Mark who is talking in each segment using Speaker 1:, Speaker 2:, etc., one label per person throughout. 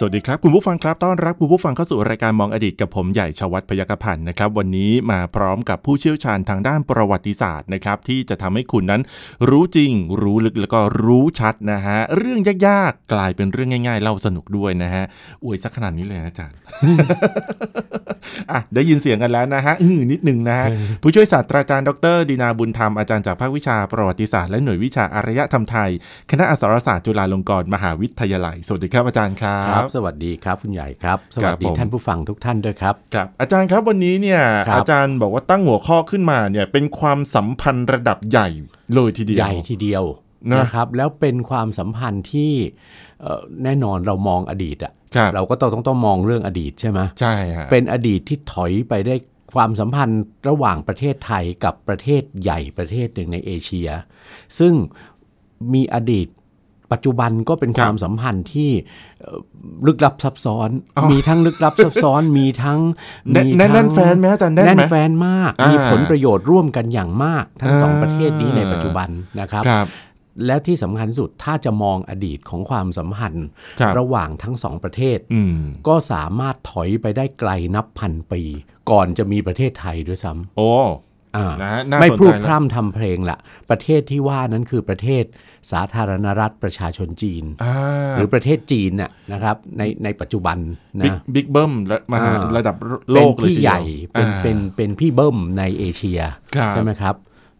Speaker 1: สวัสดีครับ คุณผู้ฟังครับต้อนรับคุณผู้ฟังเข้าสู่รายการมองอดีตกับผมใหญ่ชวัฒน์พยกพันธ์นะครับวันนี้มาพร้อมกับผู้เชี่ยวชาญทางด้านประวัติศาสตร์นะครับที่จะทำให้คุณนั้นรู้จริง รู้ลึกแล้วก็รู้ชัดนะฮะเรื่องยากๆกลายเป็นเรื่องง่ายๆเล่าสนุกด้วยนะฮะอวยสักขนาดนี้เลยนะอาจารย์อะได้ยินเสียงกันแล้วนะฮะอือนิดนึงนะฮะผู้ช่วยศาสตราจารย์ดรดีนาบุญธรรมอาจารย์จากภาควิชาประวัติศาสตร์และหน่วยวิชาอารยธรรมไทย คณะอักษรศาสตร์จุฬาลงกรณ์มหาวิทยาลัย สวัสดีครับอาจารย์ครั
Speaker 2: ครับบสวัสดีครับคุณใหญ่ครับ สวัสดี
Speaker 1: ครับผม
Speaker 2: ท่านผู้ฟังทุกท่านด้วยครับ
Speaker 1: ครับอาจารย์ครับวันนี้เนี่ย
Speaker 2: ครับ
Speaker 1: อาจารย์บอกว่าตั้งหัวข้อขึ้นมาเนี่ยเป็นความสัมพันธ์ระดับใหญ่เลยทีเดียว
Speaker 2: ใหญ่ทีเดียว
Speaker 1: นะ
Speaker 2: นะครับแล้วเป็นความสัมพันธ์ที่เอ่อแน่นอนเรามองอดีตอะ
Speaker 1: ครับ
Speaker 2: เราก็ต้องต้องต้องมองเรื่องอดีตใช่ไหม
Speaker 1: ใช่ฮะ
Speaker 2: เป็นอดีตที่ถอยไปได้ความสัมพันธ์ระหว่างประเทศไทยกับประเทศใหญ่ประเทศหนึ่งในเอเชีย ซึ่งมีอดีต ปัจจุบันก็เป็นความสัมพันธ์ที่เอ่อลึกลับซับซ้อน มีทั้งลึกลับซับซ้อน มีทั้ง
Speaker 1: แน่น
Speaker 2: มี
Speaker 1: แน่น
Speaker 2: ทั้
Speaker 1: แน่
Speaker 2: ง
Speaker 1: นแฟนไหมอาจารย์แน่น
Speaker 2: แน่น
Speaker 1: ไหม
Speaker 2: แฟนมาก
Speaker 1: อ่ามี
Speaker 2: มีผลประโยชน์ร่วมกันอย่างมาก ทั้งสอง
Speaker 1: อ่า
Speaker 2: ประเทศนี้ในปัจจุบันนะครับ
Speaker 1: ครับ
Speaker 2: แล้วที่สำคัญสุดถ้าจะมองอดีตของความสัมพันธ์
Speaker 1: ครับ
Speaker 2: ระหว่างทั้งสองประเทศ
Speaker 1: อืม
Speaker 2: ก็สามารถถอยไปได้ไกลนับพันปี ก่อนจะมีประเทศไทยด้วยซ้
Speaker 1: โอ้ำ
Speaker 2: อ่า
Speaker 1: นะฮะน่า
Speaker 2: ไม่
Speaker 1: สน
Speaker 2: พรู
Speaker 1: ใจ
Speaker 2: ด
Speaker 1: แล้ว
Speaker 2: พร่ำทำเพลงละประเทศที่ว่านั้นคือประเทศสาธารณรัฐประชาชนจีน
Speaker 1: อ่า
Speaker 2: หรือประเทศจีนน่ะนะครับในในปัจจุบัน
Speaker 1: บิ๊ก
Speaker 2: นะ
Speaker 1: บิ๊กเบิ้มและมหา
Speaker 2: อ่า
Speaker 1: ระดับโล
Speaker 2: เป็น
Speaker 1: กเลย
Speaker 2: พี่
Speaker 1: ทีเดียว
Speaker 2: ใหญ่เป็น
Speaker 1: อ่า
Speaker 2: เป็นเป็นพี่เบิ้มในเอเชีย
Speaker 1: ครับ
Speaker 2: ใช่ไหมครับ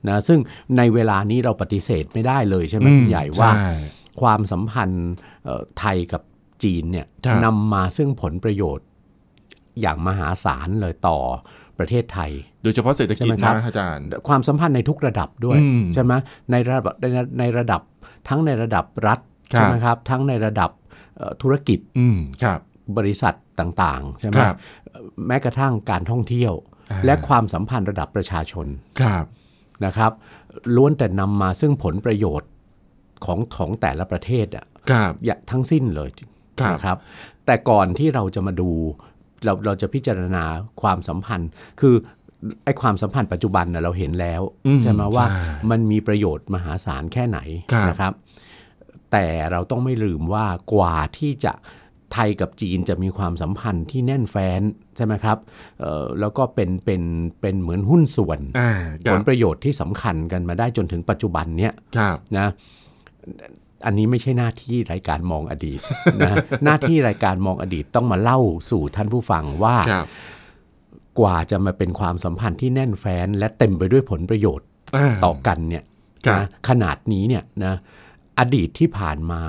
Speaker 2: นะซึ่งในเวลานี้เราปฏิเสธไม่ได้เลยใช่ไหม
Speaker 1: อืม
Speaker 2: คุณใหญ่ว่า
Speaker 1: ใช่
Speaker 2: ความสัมพันธ์เอ่อไทยกับจีนเนี่ย
Speaker 1: ครับ
Speaker 2: นำมาซึ่งผลประโยชน์อย่างมหาศาลเลยต่อ ประเทศไทย
Speaker 1: โดยเฉพาะเศรษฐกิจ
Speaker 2: ใช่ไหมครับ
Speaker 1: นะอาจารย์
Speaker 2: ความสัมพันธ์ในทุกระดับด้วย
Speaker 1: อืม
Speaker 2: ใช่ไหมในระดับในในระดับทั้งในระดับรัฐ
Speaker 1: ครับ
Speaker 2: ใช่ไหมครับทั้งในระดับเอ่อธุรกิจ
Speaker 1: อืมครับ
Speaker 2: บริษัทต่างๆใช่ไหม
Speaker 1: ครับ
Speaker 2: เอ่อแม้กระทั่งการท่องเที่ยว
Speaker 1: อ่า
Speaker 2: และความสัมพันธ์ระดับประชาชน
Speaker 1: ครับ
Speaker 2: นะครับ ล้วนแต่นำมาซึ่งผลประโยชน์ของของแต่ละประเทศอะ
Speaker 1: ครับ
Speaker 2: อย่าทั้งสิ้นเลย
Speaker 1: ครับ
Speaker 2: นะครับ แต่ก่อนที่เราจะมาดู เราเราจะพิจารณาความสัมพันธ์ คือไอ้ความสัมพันธ์ปัจจุบันนะเราเห็นแล้ว
Speaker 1: อืม
Speaker 2: ใช่ไหมว่า
Speaker 1: ใช่
Speaker 2: มันมีประโยชน์มหาศาลแค่ไหน
Speaker 1: ครับ
Speaker 2: นะครับ แต่เราต้องไม่ลืมว่ากว่าที่จะไทยกับจีนจะมีความสัมพันธ์ที่แน่นแฟ้นใช่ไหมครับเอ่อแล้วก็เป็นเป็นเป็นเหมือนหุ้นส่วน
Speaker 1: อ่าค
Speaker 2: ผ
Speaker 1: รั
Speaker 2: ล
Speaker 1: บ
Speaker 2: ประโยชน์ที่สำคัญกันมาได้จนถึงปัจจุบันเนี้ย
Speaker 1: ครับ
Speaker 2: นะ อันนี้ไม่ใช่หน้าที่รายการมองอดีตนะหน้าที่รายการมองอดีตต้องมาเล่าสู่ท่านผู้ฟังว่า
Speaker 1: ครับ
Speaker 2: กว่าจะมาเป็นความสัมพันธ์ที่แน่นแฟ้น และเต็มไปด้วยผลประโยชน์
Speaker 1: อ่า
Speaker 2: ต่อกันเนี่ย
Speaker 1: ครับ
Speaker 2: นะขนาดนี้เนี่ยนะอดีตที่ผ่านมา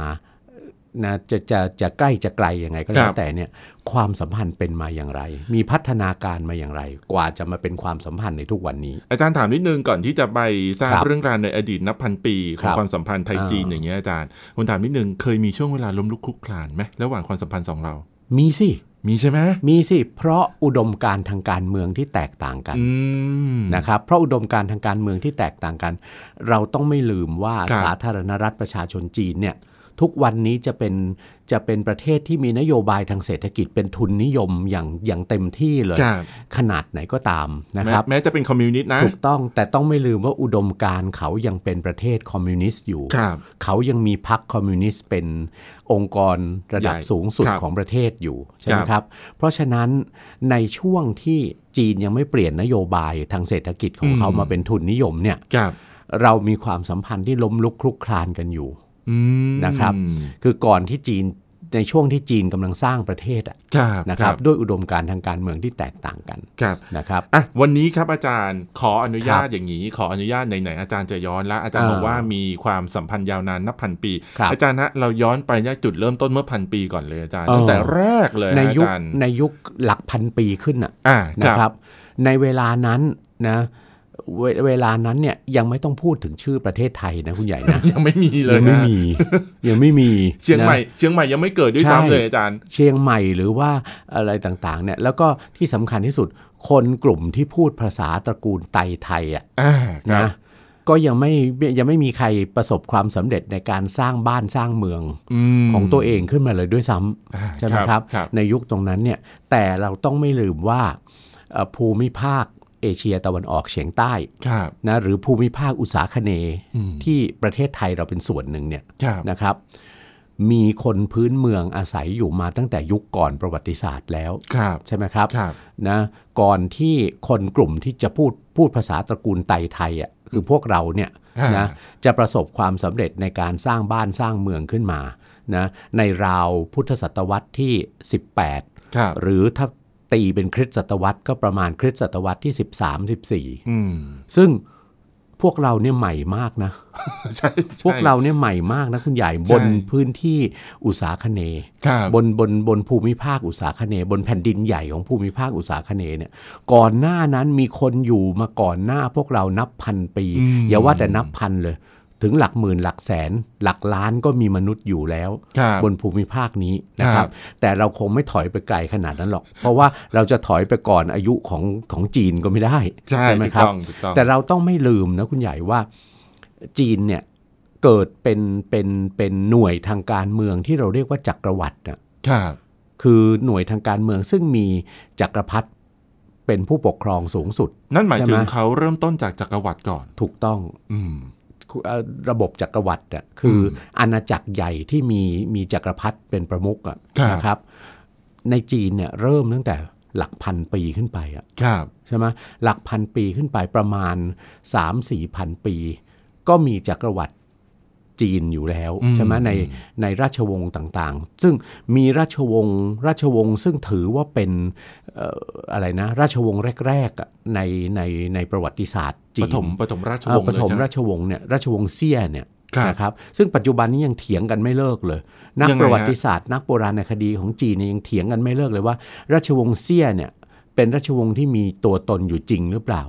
Speaker 2: นะจะจะจะใกล้จะไกลยังไงก็แล้วแต่เนี่ยความสัมพันธ์เป็นมาอย่างไร มีพัฒนาการมาอย่างไร กว่าจะมาเป็นความสัมพันธ์ในทุกวันนี้
Speaker 1: อาจารย์ถามนิดนึงก่อนที่จะไปทราบ
Speaker 2: ครับ
Speaker 1: เรื่องราวในอดีตนับพันปีข
Speaker 2: ค
Speaker 1: อง
Speaker 2: รับ
Speaker 1: ความสัมพันธ์ไทยจีน
Speaker 2: อ่า
Speaker 1: อย่างเงี้ยอาจารย์ผมถามนิดนึงเคยมีช่วงเวลาล้มลุกคลุกคลานไหมระหว่างความสัมพันธ์สองเรา
Speaker 2: มีสิ
Speaker 1: มีใช่ไหม
Speaker 2: มีสิ เพราะอุดมการณ์ทางการเมืองที่แตกต่างกัน
Speaker 1: อืม
Speaker 2: นะครับ เพราะอุดมการณ์ทางการเมืองที่แตกต่างกัน เราต้องไม่ลืมว่า
Speaker 1: ครับ
Speaker 2: สาธารณรัฐประชาชนจีนเนี่ย ทุกวันนี้จะเป็นจะเป็นประเทศที่มีนโยบายทางเศรษฐกิจเป็นทุนนิยมอย่างอย่างเต็มที่เลย
Speaker 1: ครับ
Speaker 2: ขนาดไหนก็ตามนะ
Speaker 1: แม้
Speaker 2: ครับ
Speaker 1: แม้จะเป็นคอมมิวนิสต์นะ
Speaker 2: ถูกต้องแต่ต้องไม่ลืมว่าอุดมการณ์เขายังเป็นประเทศคอมมิวนิสต์อยู่
Speaker 1: ครับ
Speaker 2: เขายังมีพรรคคอมมิวนิสต์เป็นองค์กรระดับ
Speaker 1: ใหญ่
Speaker 2: สูงสุด
Speaker 1: ครับ
Speaker 2: ของประเทศอยู่ใช่ไหม
Speaker 1: ครับ
Speaker 2: ครับ เพราะฉะนั้นในช่วงที่จีนยังไม่เปลี่ยนนโยบายทางเศรษฐกิจของเขา
Speaker 1: อืม
Speaker 2: มาเป็นทุนนิยมเนี่ย
Speaker 1: ครับ
Speaker 2: เรามีความสัมพันธ์ที่ล้มลุกคลุกคลานกันอยู่
Speaker 1: อืม
Speaker 2: นะครับ คือก่อนที่จีนในช่วงที่จีนกำลังสร้างประเทศอะ
Speaker 1: ครับ
Speaker 2: นะครับด้วยอุดมการณ์ทางการเมืองที่แตกต่างกัน
Speaker 1: ครับ
Speaker 2: นะครับ
Speaker 1: อะวันนี้ครับอาจารย์ขออนุญาต
Speaker 2: ครับ
Speaker 1: อย่างนี้ ขออนุญาตไหนๆอาจารย์จะย้อนแล้วอาจารย์
Speaker 2: อ่า
Speaker 1: บอกว่ามีความสัมพันธ์ยาวนานนับพันปี
Speaker 2: ครับ
Speaker 1: อาจารย์ฮะเราย้อนไปเนี่ยจุดเริ่มต้นเมื่อพันปีก่อนเลยอาจารย์
Speaker 2: เออ
Speaker 1: ตั้งแต่แรกเลย
Speaker 2: ใน
Speaker 1: ฮะ
Speaker 2: ยุ
Speaker 1: อา
Speaker 2: ค
Speaker 1: จารย์
Speaker 2: ในยุคหลักพันปีขึ้นอะ
Speaker 1: อ่า
Speaker 2: นะครับ ในเวลานั้นนะ เวเวลานั้นเนี่ยยังไม่ต้องพูดถึงชื่อประเทศไทยนะคุณใหญ่นะ
Speaker 1: ยังไม่มีเลย
Speaker 2: ยังไม่
Speaker 1: นะ
Speaker 2: มียังไม่มี
Speaker 1: เชียงใหม่
Speaker 2: นะ
Speaker 1: เชียงใหม่ยังไม่เกิดด้วย
Speaker 2: ใช่
Speaker 1: ซ้ำเลยอาจารย์
Speaker 2: เชียงใหม่หรือว่าอะไรต่างๆเนี่ยแล้วก็ที่สำคัญที่สุดคนกลุ่มที่พูดภาษาตระกูลไตไทยอะ
Speaker 1: อ่าครับ
Speaker 2: นะก็ยังไม่ยังไม่มีใครประสบความสำเร็จในการสร้างบ้านสร้างเมือง
Speaker 1: ม
Speaker 2: ของตัวเองขึ้นมาเลยด้วยซ้
Speaker 1: อ่าำ
Speaker 2: ใช่ไหมครับ
Speaker 1: ครับ
Speaker 2: ในยุคตรงนั้นเนี่ยแต่เราต้องไม่ลืมว่าเอ่อภูมิภาค เอเชียตะวันออกเฉียงใต้
Speaker 1: ครับ
Speaker 2: นะหรือภูมิภาคอุตสาคเนย์
Speaker 1: อืม
Speaker 2: ที่ประเทศไทยเราเป็นส่วนหนึ่งเนี่ย
Speaker 1: ครับ
Speaker 2: นะครับ มีคนพื้นเมืองอาศัยอยู่มาตั้งแต่ยุคก่อนประวัติศาสตร์แล้ว
Speaker 1: ครับ
Speaker 2: ใช่ไหมครับ
Speaker 1: ครับ
Speaker 2: นะก่อนที่คนกลุ่มที่จะพูดพูดภาษาตระกูลไตไทยอะคือพวกเราเนี่ย
Speaker 1: อ่าน
Speaker 2: นะจะประสบความสำเร็จในการสร้างบ้านสร้างเมืองขึ้นมานะในราวพุทธศตวรรษที่ 18
Speaker 1: ครับ
Speaker 2: หรือถ้า ตีเป็นคริสตศตวรรษก็ประมาณคริสตศตวรรษที่ 13
Speaker 1: อืม
Speaker 2: 14ซึ่งพวกเราเนี่ยใหม่มากนะ
Speaker 1: ใช่ใช่
Speaker 2: พวกเราเนี่ยใหม่มากนะคุณใหญ่บนพื้นที่อุตสาคเนย์
Speaker 1: ครับ
Speaker 2: บนบนบนภูมิภาคอุตสาคเนย์บนแผ่นดินใหญ่ของภูมิภาคอุตสาคเนย์เนี่ย ก่อนหน้านั้นมีคนอยู่มาก่อนหน้าพวกเรานับพันปี
Speaker 1: อืม
Speaker 2: อย่าว่าแต่นับพันเลย ถึงหลักหมื่นหลักแสน หลักล้านก็มีมนุษย์อยู่แล้ว
Speaker 1: ครับ
Speaker 2: บนภูมิภาคนี้นะค
Speaker 1: ครั
Speaker 2: รับบแต่เราคงไม่ถอยไปไกลขนาดนั้นหรอก เพราะว่าเราจะถอยไปก่อนอายุของของจีนก็ไม่ได้
Speaker 1: ใช่
Speaker 2: ไหม
Speaker 1: ถูก
Speaker 2: ครับ
Speaker 1: ต้องถูกต้อง
Speaker 2: แต่เราต้องไม่ลืมนะคุณใหญ่ว่าจีนเนี่ยเกิดเป็นเป็นเป็นหน่วยทางการเมืองที่เราเรียกว่าจักรวรรดิน่ะ
Speaker 1: ครับ
Speaker 2: คือหน่วยทางการเมืองซึ่งมีจักรพรรดิเป็นผู้ปกครองสูงสุด
Speaker 1: นั่นหมาย
Speaker 2: ใช่
Speaker 1: ถึ
Speaker 2: ไห
Speaker 1: ง
Speaker 2: ม
Speaker 1: เขาเริ่มต้นจากจักรวรรดิก่อน
Speaker 2: ถูกต้อง
Speaker 1: อืม
Speaker 2: เอ่อ ระบบจักรวรรดิอะคืออ
Speaker 1: ม
Speaker 2: อาณาจักรใหญ่ที่มีมีจักรพรรดิเป็นประมุขอะ
Speaker 1: ครับ
Speaker 2: นะครับ ในจีนเนี่ยเริ่มตั้งแต่หลักพันปีขึ้นไปอะ
Speaker 1: ครับ
Speaker 2: ใช่ไหมหลักพันปีขึ้นไปประมาณ 3-4 พันปี ก็มีจักรวรรดิ จีนอยู่แล้ว
Speaker 1: อืม
Speaker 2: ใช่ไหมในในราชวงศ์ต่างๆ ซึ่งมีราชวงศ์ราชวงศ์ซึ่งถือว่าเป็นเอ่ออะไรนะราชวงศ์แรกๆอะในในในประวัติศาสตร์จี
Speaker 1: ป
Speaker 2: น
Speaker 1: ฐมปฐมราชว
Speaker 2: เอ่อง
Speaker 1: ศ์
Speaker 2: ป
Speaker 1: เลย
Speaker 2: ฐม
Speaker 1: ใช่ไหม
Speaker 2: ราชวงศ์เนี่ยราชวงศ์เซี่ยเนี่ย
Speaker 1: ครับ
Speaker 2: นะครับซึ่งปัจจุบันนี้ยังเถียงกันไม่เลิกเลย นัก
Speaker 1: ยังไงฮะ
Speaker 2: ประวัติศาสตร์ นักโบราณคดีของจีนเนี่ยยังเถียงกันไม่เลิกเลยว่า ราชวงศ์เซี่ยเนี่ยเป็นราชวงศ์ที่มีตัวตนอยู่จริงหรือเปล่า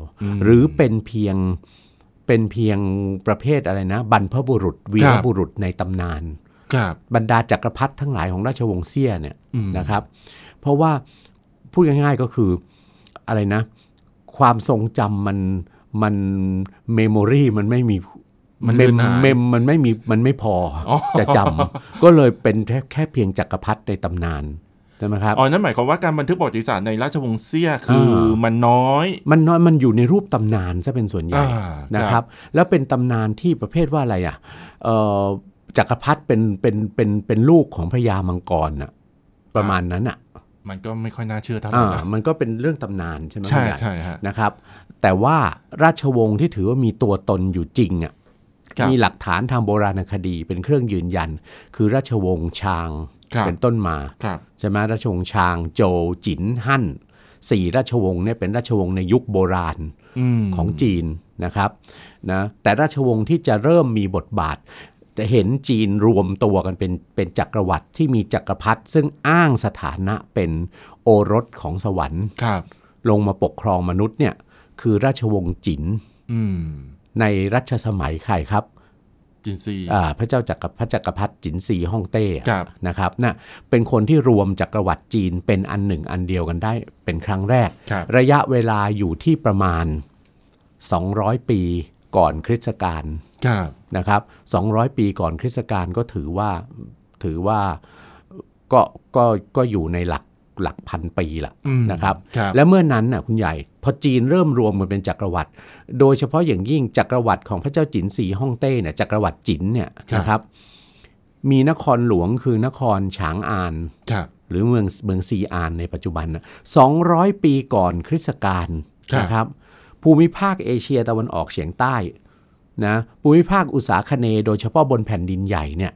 Speaker 2: หรือเป็นเพียง เป็นเพียงประเภทอะไรนะ บรรพบุรุษ วีรบุรุษในตำนาน
Speaker 1: ครับ
Speaker 2: บรรดาจักรพรรดิทั้งหลายของราชวงศ์เซี่ยเนี่ย
Speaker 1: อืม
Speaker 2: นะครับ เพราะว่าพูดง่ายๆก็คืออะไรนะ ความทรงจำมันมัน memory มันไม่มี
Speaker 1: มัน
Speaker 2: เลื
Speaker 1: อนหาย
Speaker 2: mem มันไม่มีมันไม่พออ
Speaker 1: อ
Speaker 2: จะจำก็เลยเป็นแค่แค่เพียงจักรพรรดิในตำนาน ใช่ไหมครับ
Speaker 1: อ๋อนั่นหมายความว่าการบันทึกประวัติศาสตร์ในราชวงศ์เซี่ยคืออามันน้อย
Speaker 2: มันน้อยมันอยู่ในรูปตำนานซะเป็นส่วนใหญ่
Speaker 1: อ่า
Speaker 2: นะครับ แล้วเป็นตำนานที่ประเภทว่าอะไรอะเอ่อจักรพรรดิเป็นเป็นเป็นเป็นลูกของพระยามังกรน่ะประมาณนั้นอะ
Speaker 1: มันก็ไม่ค่อยน่าเชื่อเท่าไหร่
Speaker 2: อ่า
Speaker 1: นะ
Speaker 2: มันก็เป็นเรื่องตำนานใช่ไหม
Speaker 1: ใช่
Speaker 2: คุณญ่
Speaker 1: ใช่ฮะ
Speaker 2: นะครับ แต่ว่าราชวงศ์ที่ถือว่ามีตัวตนอยู่จริงอะ
Speaker 1: ครับ
Speaker 2: มีหลักฐานทางโบราณคดีเป็นเครื่องยืนยัน คือราชวงศ์ชาง
Speaker 1: ครับ
Speaker 2: เป็นต้นมา
Speaker 1: ครับ
Speaker 2: ใช่ไหมราชวงศ์ชางโจวจินฮั่นสี่ราชวงศ์เนี่ยเป็นราชวงศ์ในยุคโบราณ
Speaker 1: อืม
Speaker 2: ของจีนนะครับนะแต่ราชวงศ์ที่จะเริ่มมีบทบาท จะเห็นจีนรวมตัวกันเป็นเป็นจักรวรรดิที่มีจักรพรรดิซึ่งอ้างสถานะเป็นโอรสของสวรรค์
Speaker 1: ครับ
Speaker 2: ลงมาปกครองมนุษย์เนี่ยคือราชวงศ์จิน
Speaker 1: อืม
Speaker 2: ในรัชสมัยใครครับ
Speaker 1: จินซี
Speaker 2: อ่าพระเจ้าจักรพระจักรพรรดิจินซีฮ่องเต้อะ
Speaker 1: ครับ
Speaker 2: นะครับนะเป็นคนที่รวมจักรวรรดิจีนเป็นอันหนึ่งอันเดียวกันได้เป็นครั้งแรก
Speaker 1: ครับ
Speaker 2: ระยะเวลาอยู่ที่ประมาณ 200 ปีก่อนคริสตกาล
Speaker 1: ครับ
Speaker 2: นะครับ 200 ปีก่อนคริสตกาลก็ถือว่าถือว่าก็ก็ก็อยู่ในหลักหลักพันปีละ
Speaker 1: อืม
Speaker 2: นะครับ
Speaker 1: ครับ
Speaker 2: และเมื่อนั้นน่ะคุณใหญ่พ อจีนเริ่มรวมมันเป็นจักรวรรดิโดยเฉพาะอย่างยิ่งจักรวรรดิของพระเจ้าจินสีฮ่องเต้เนี่ยจักรวรรดิจินเนี่ยนะครับมีนครหลวงคือนครฉางอาน
Speaker 1: ครับ
Speaker 2: หรือเมืองเมืองซีอานในปัจจุบันนะ200ปีก่อนคริสตกาล
Speaker 1: ครับ
Speaker 2: นะครับ ภูมิภาคเอเชียตะวันออกเฉียงใต้นะภูมิภาคอุตสาคเนย์โดยเฉพาะบนแผ่นดินใหญ่เนี่ย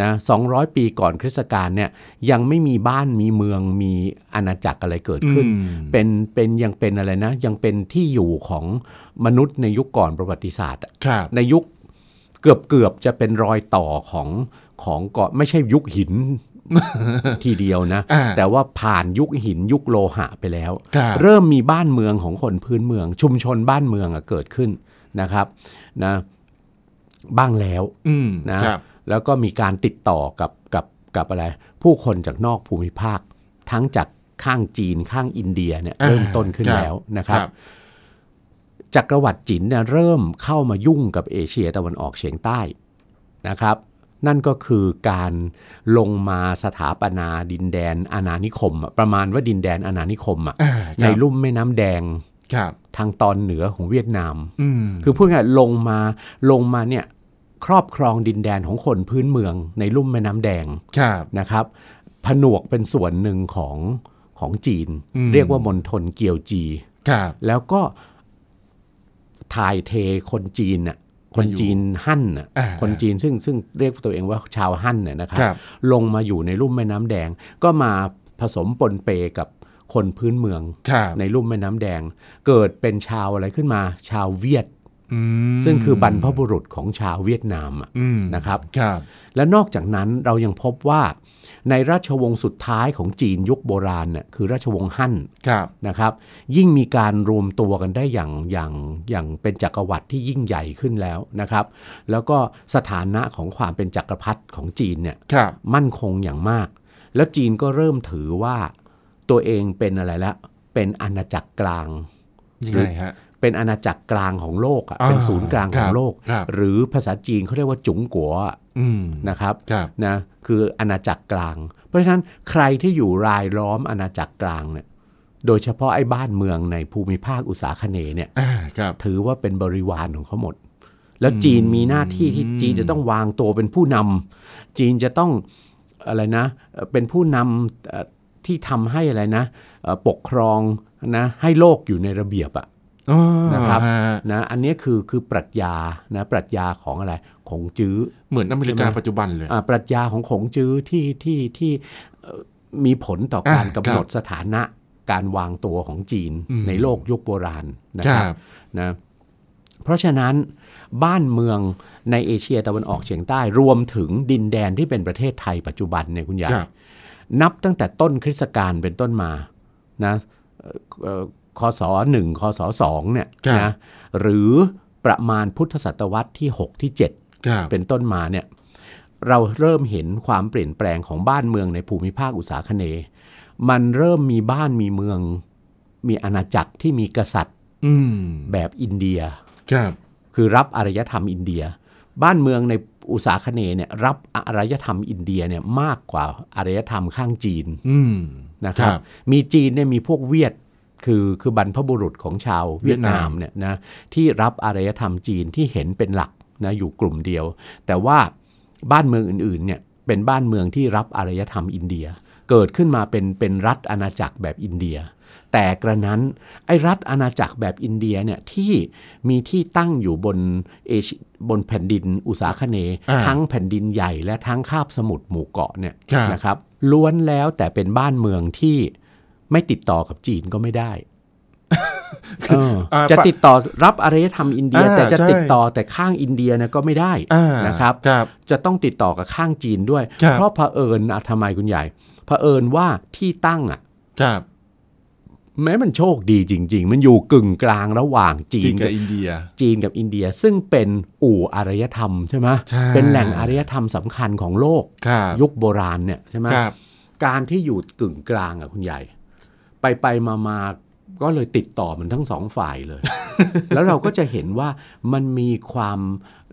Speaker 2: นะ200 ปีก่อนคริสตกาลเนี่ยยังไม่มีบ้านมีเมืองมีอาณาจักรอะไรเกิดขึ้น
Speaker 1: อืม
Speaker 2: เป็นเป็นยังเป็นอะไรนะ ยังเป็นที่อยู่ของมนุษย์ในยุคก่อนประวัติศาสตร์อะ
Speaker 1: ครับ
Speaker 2: ในยุคเกือบเกือบจะเป็นรอยต่อของของก่อนไม่ใช่ยุคหินทีเดียวนะ
Speaker 1: อ่า
Speaker 2: แต่ว่าผ่านยุคหินยุคโลหะไปแล้ว
Speaker 1: ครับ
Speaker 2: เริ่มมีบ้านเมืองของคนพื้นเมือง ชุมชนบ้านเมืองอะเกิดขึ้นนะครับนะบ้างแล้ว
Speaker 1: อืม
Speaker 2: นะครับ แล้วก็มีการติดต่อกับกับกับอะไร ผู้คนจากนอกภูมิภาค ทั้งจากข้างจีนข้างอินเดียเนี่ย
Speaker 1: อ่า
Speaker 2: เริ่มต้นขึ้น
Speaker 1: ครับ
Speaker 2: แล้วนะครับจักรวรรดิจินเนี่ยเริ่มเข้ามายุ่งกับเอเชียตะวันออกเฉียงใต้นะครับ นั่นก็คือการลงมาสถาปนาดินแดนอาณานิคมอะประมาณว่าดินแดนอาณานิคมอะ
Speaker 1: อ่า
Speaker 2: ในลุ่มแม่น้ำแดง
Speaker 1: ครับ
Speaker 2: ทางตอนเหนือของเวียดนาม
Speaker 1: อืม
Speaker 2: คือพูดง่ายๆลงมาลงมาเนี่ย ครอบครองดินแดนของคนพื้นเมืองในลุ่มแม่น้ำแดง
Speaker 1: ครับ
Speaker 2: นะครับ ผนวกเป็นส่วนหนึ่งของของจีน
Speaker 1: อืม
Speaker 2: เรียกว่ามณฑลเกียวจี
Speaker 1: ครับ
Speaker 2: แล้วก็ถ่ายเทคนจีนน่ะคนจีนฮั่นน่ะ
Speaker 1: อ่า
Speaker 2: คนจีนซึ่งซึ่งเรียกตัวเองว่าชาวฮั่นน่ะนะครับ
Speaker 1: ครับ
Speaker 2: ลงมาอยู่ในลุ่มแม่น้ำแดง ก็มาผสมปนเปกับคนพื้นเมือง
Speaker 1: ครับ
Speaker 2: ในลุ่มแม่น้ำแดง เกิดเป็นชาวอะไรขึ้นมา ชาวเวียด
Speaker 1: อืม
Speaker 2: ซึ่งคือบรรพบุรุษของชาวเวียดนามอะ
Speaker 1: อืม
Speaker 2: นะครับ
Speaker 1: ครับ
Speaker 2: และนอกจากนั้นเรายังพบว่าในราชวงศ์สุดท้ายของจีนยุคโบราณน่ะคือราชวงศ์ฮั่น
Speaker 1: ครับ
Speaker 2: นะครับ ยิ่งมีการรวมตัวกันได้อย่างอย่างอย่างเป็นจักรวรรดิที่ยิ่งใหญ่ขึ้นแล้วนะครับ แล้วก็สถานะของความเป็นจักรพรรดิของจีนเนี่ย
Speaker 1: ครับ
Speaker 2: มั่นคงอย่างมาก แล้วจีนก็เริ่มถือว่าตัวเองเป็นอะไรแล้วเป็นอาณาจักรกลาง
Speaker 1: ยังไงฮะ
Speaker 2: เป็นอาณาจักรกลางของโลกอะ
Speaker 1: อ่า
Speaker 2: เป็นศูนย์กลางของโลก
Speaker 1: ครับ
Speaker 2: หรือภาษาจีนเขาเรียกว่าจุ๋งกัวอะ
Speaker 1: อืม
Speaker 2: นะครับ
Speaker 1: ครับ
Speaker 2: นะคืออาณาจักรกลาง เพราะฉะนั้นใครที่อยู่รายล้อมอาณาจักรกลางเนี่ยโดยเฉพาะไอ้บ้านเมืองในภูมิภาคอุตสาคเนย์เนี่ย
Speaker 1: อ่าครับ
Speaker 2: ถือว่าเป็นบริวารของเขาหมด แล้วจีนมีหน้าที่ที่จีนจะต้องวางตัวเป็นผู้นำจีนจะต้องอะไรนะเอ่อเป็นผู้นำเอ่อที่ทำให้อะไรนะเอ่อปกครองนะให้โลกอยู่ในระเบียบอะ
Speaker 1: อ๋อ
Speaker 2: นะครับ
Speaker 1: ฮะ
Speaker 2: นะอันนี้คือคือปรัชญานะปรัชญาของอะไรของจื้อ
Speaker 1: เหมือนอเมริกา
Speaker 2: ใช่ไหม
Speaker 1: ปัจจุบันเลย
Speaker 2: อ่าปรัชญาของขงจื้อที่ที่ที่เอ่อมีผลต่อการ
Speaker 1: อะ
Speaker 2: กำหนดสถานะการวางตัวของจีน
Speaker 1: อืม
Speaker 2: ในโลกยุคโบราณนะ
Speaker 1: ค
Speaker 2: ค
Speaker 1: รั
Speaker 2: รับบนะเพราะฉะนั้นบ้านเมืองในเอเชียตะวันออกเฉียงใต้รวมถึงดินแดนที่เป็นประเทศไทยปัจจุบันเนี่ยคุณใหญ่
Speaker 1: ครับ
Speaker 2: นับตั้งแต่ต้นคริสตกาลเป็นต้นมานะเอ่อเอ่อ คศหนึ่งคศสองเนี่ย
Speaker 1: ครับ
Speaker 2: นะหรือประมาณพุทธศตวรรษที่ 6 ที่7
Speaker 1: ครับ
Speaker 2: เป็นต้นมาเนี่ยเราเริ่มเห็นความเปลี่ยนแปลงของบ้านเมืองในภูมิภาคอุตสาคเนย์มันเริ่มมีบ้านมีเมือง มีอาณาจักรที่มีกษัตริย์
Speaker 1: อืม
Speaker 2: แบบอินเดีย
Speaker 1: ครับ
Speaker 2: คือรับอารยธรรมอินเดีย บ้านเมืองในอุตสาคเนย์เนี่ยรับอารยธรรมอินเดียเนี่ยมากกว่าอารยธรรมข้างจีน
Speaker 1: อืม
Speaker 2: นะครับ
Speaker 1: ครับ
Speaker 2: มีจีนเนี่ยมีพวกเวียด คือคือบรรพบุรุษของชาวเวียดนาม
Speaker 1: เวียดนาม
Speaker 2: เนี่ยนะที่รับอารยธรรมจีนที่เห็นเป็นหลักนะอยู่กลุ่มเดียว แต่ว่าบ้านเมืองอื่นๆเนี่ยเป็นบ้านเมืองที่รับอารยธรรมอินเดีย เกิดขึ้นมาเป็นเป็นรัฐอาณาจักรแบบอินเดีย แต่กระนั้นไอ้รัฐอาณาจักรแบบอินเดียเนี่ยที่มีที่ตั้งอยู่บนเอเชียบนแผ่นดินอุษาคเนย์
Speaker 1: อ่า
Speaker 2: ทั้งแผ่นดินใหญ่และทั้งคาบสมุทรหมู่เกาะเนี่ย
Speaker 1: ครับ
Speaker 2: นะครับล้วนแล้วแต่เป็นบ้านเมืองที่ ไม่ติดต่อกับจีนก็ไม่ได้เออ
Speaker 1: อ่า
Speaker 2: จะติดต่อรับอารยธรรมอินเดีย
Speaker 1: อ่า
Speaker 2: แต่จะ
Speaker 1: ใช่
Speaker 2: ติดต่อแต่ข้างอินเดียนะก็ไม่ได้
Speaker 1: อ่า
Speaker 2: นะครับ
Speaker 1: ครับ
Speaker 2: จะต้องติดต่อกับข้างจีนด้วย
Speaker 1: ครับ
Speaker 2: เพราะเผอิญอะทำไมคุณใหญ่เผอิญว่าที่ตั้งอะ
Speaker 1: ครับ
Speaker 2: แม้มันโชคดีจริง ๆ มันอยู่กึ่งกลางระหว่างจี
Speaker 1: จี
Speaker 2: น
Speaker 1: นกับอินเดีย
Speaker 2: จีนกับอินเดียซึ่งเป็นอู่อารยธรรมใช่ไหม
Speaker 1: ใช่
Speaker 2: เป็นแหล่งอารยธรรมสำคัญของโลก
Speaker 1: ครับ
Speaker 2: ยุคโบราณเนี่ยใช่ไหม
Speaker 1: ครับ
Speaker 2: การที่อยู่กึ่งกลางอะคุณใหญ่ ไปไปมามาก็เลยติดต่อมันทั้งสองฝ่ายเลย แล้วเราก็จะเห็นว่ามันมีความ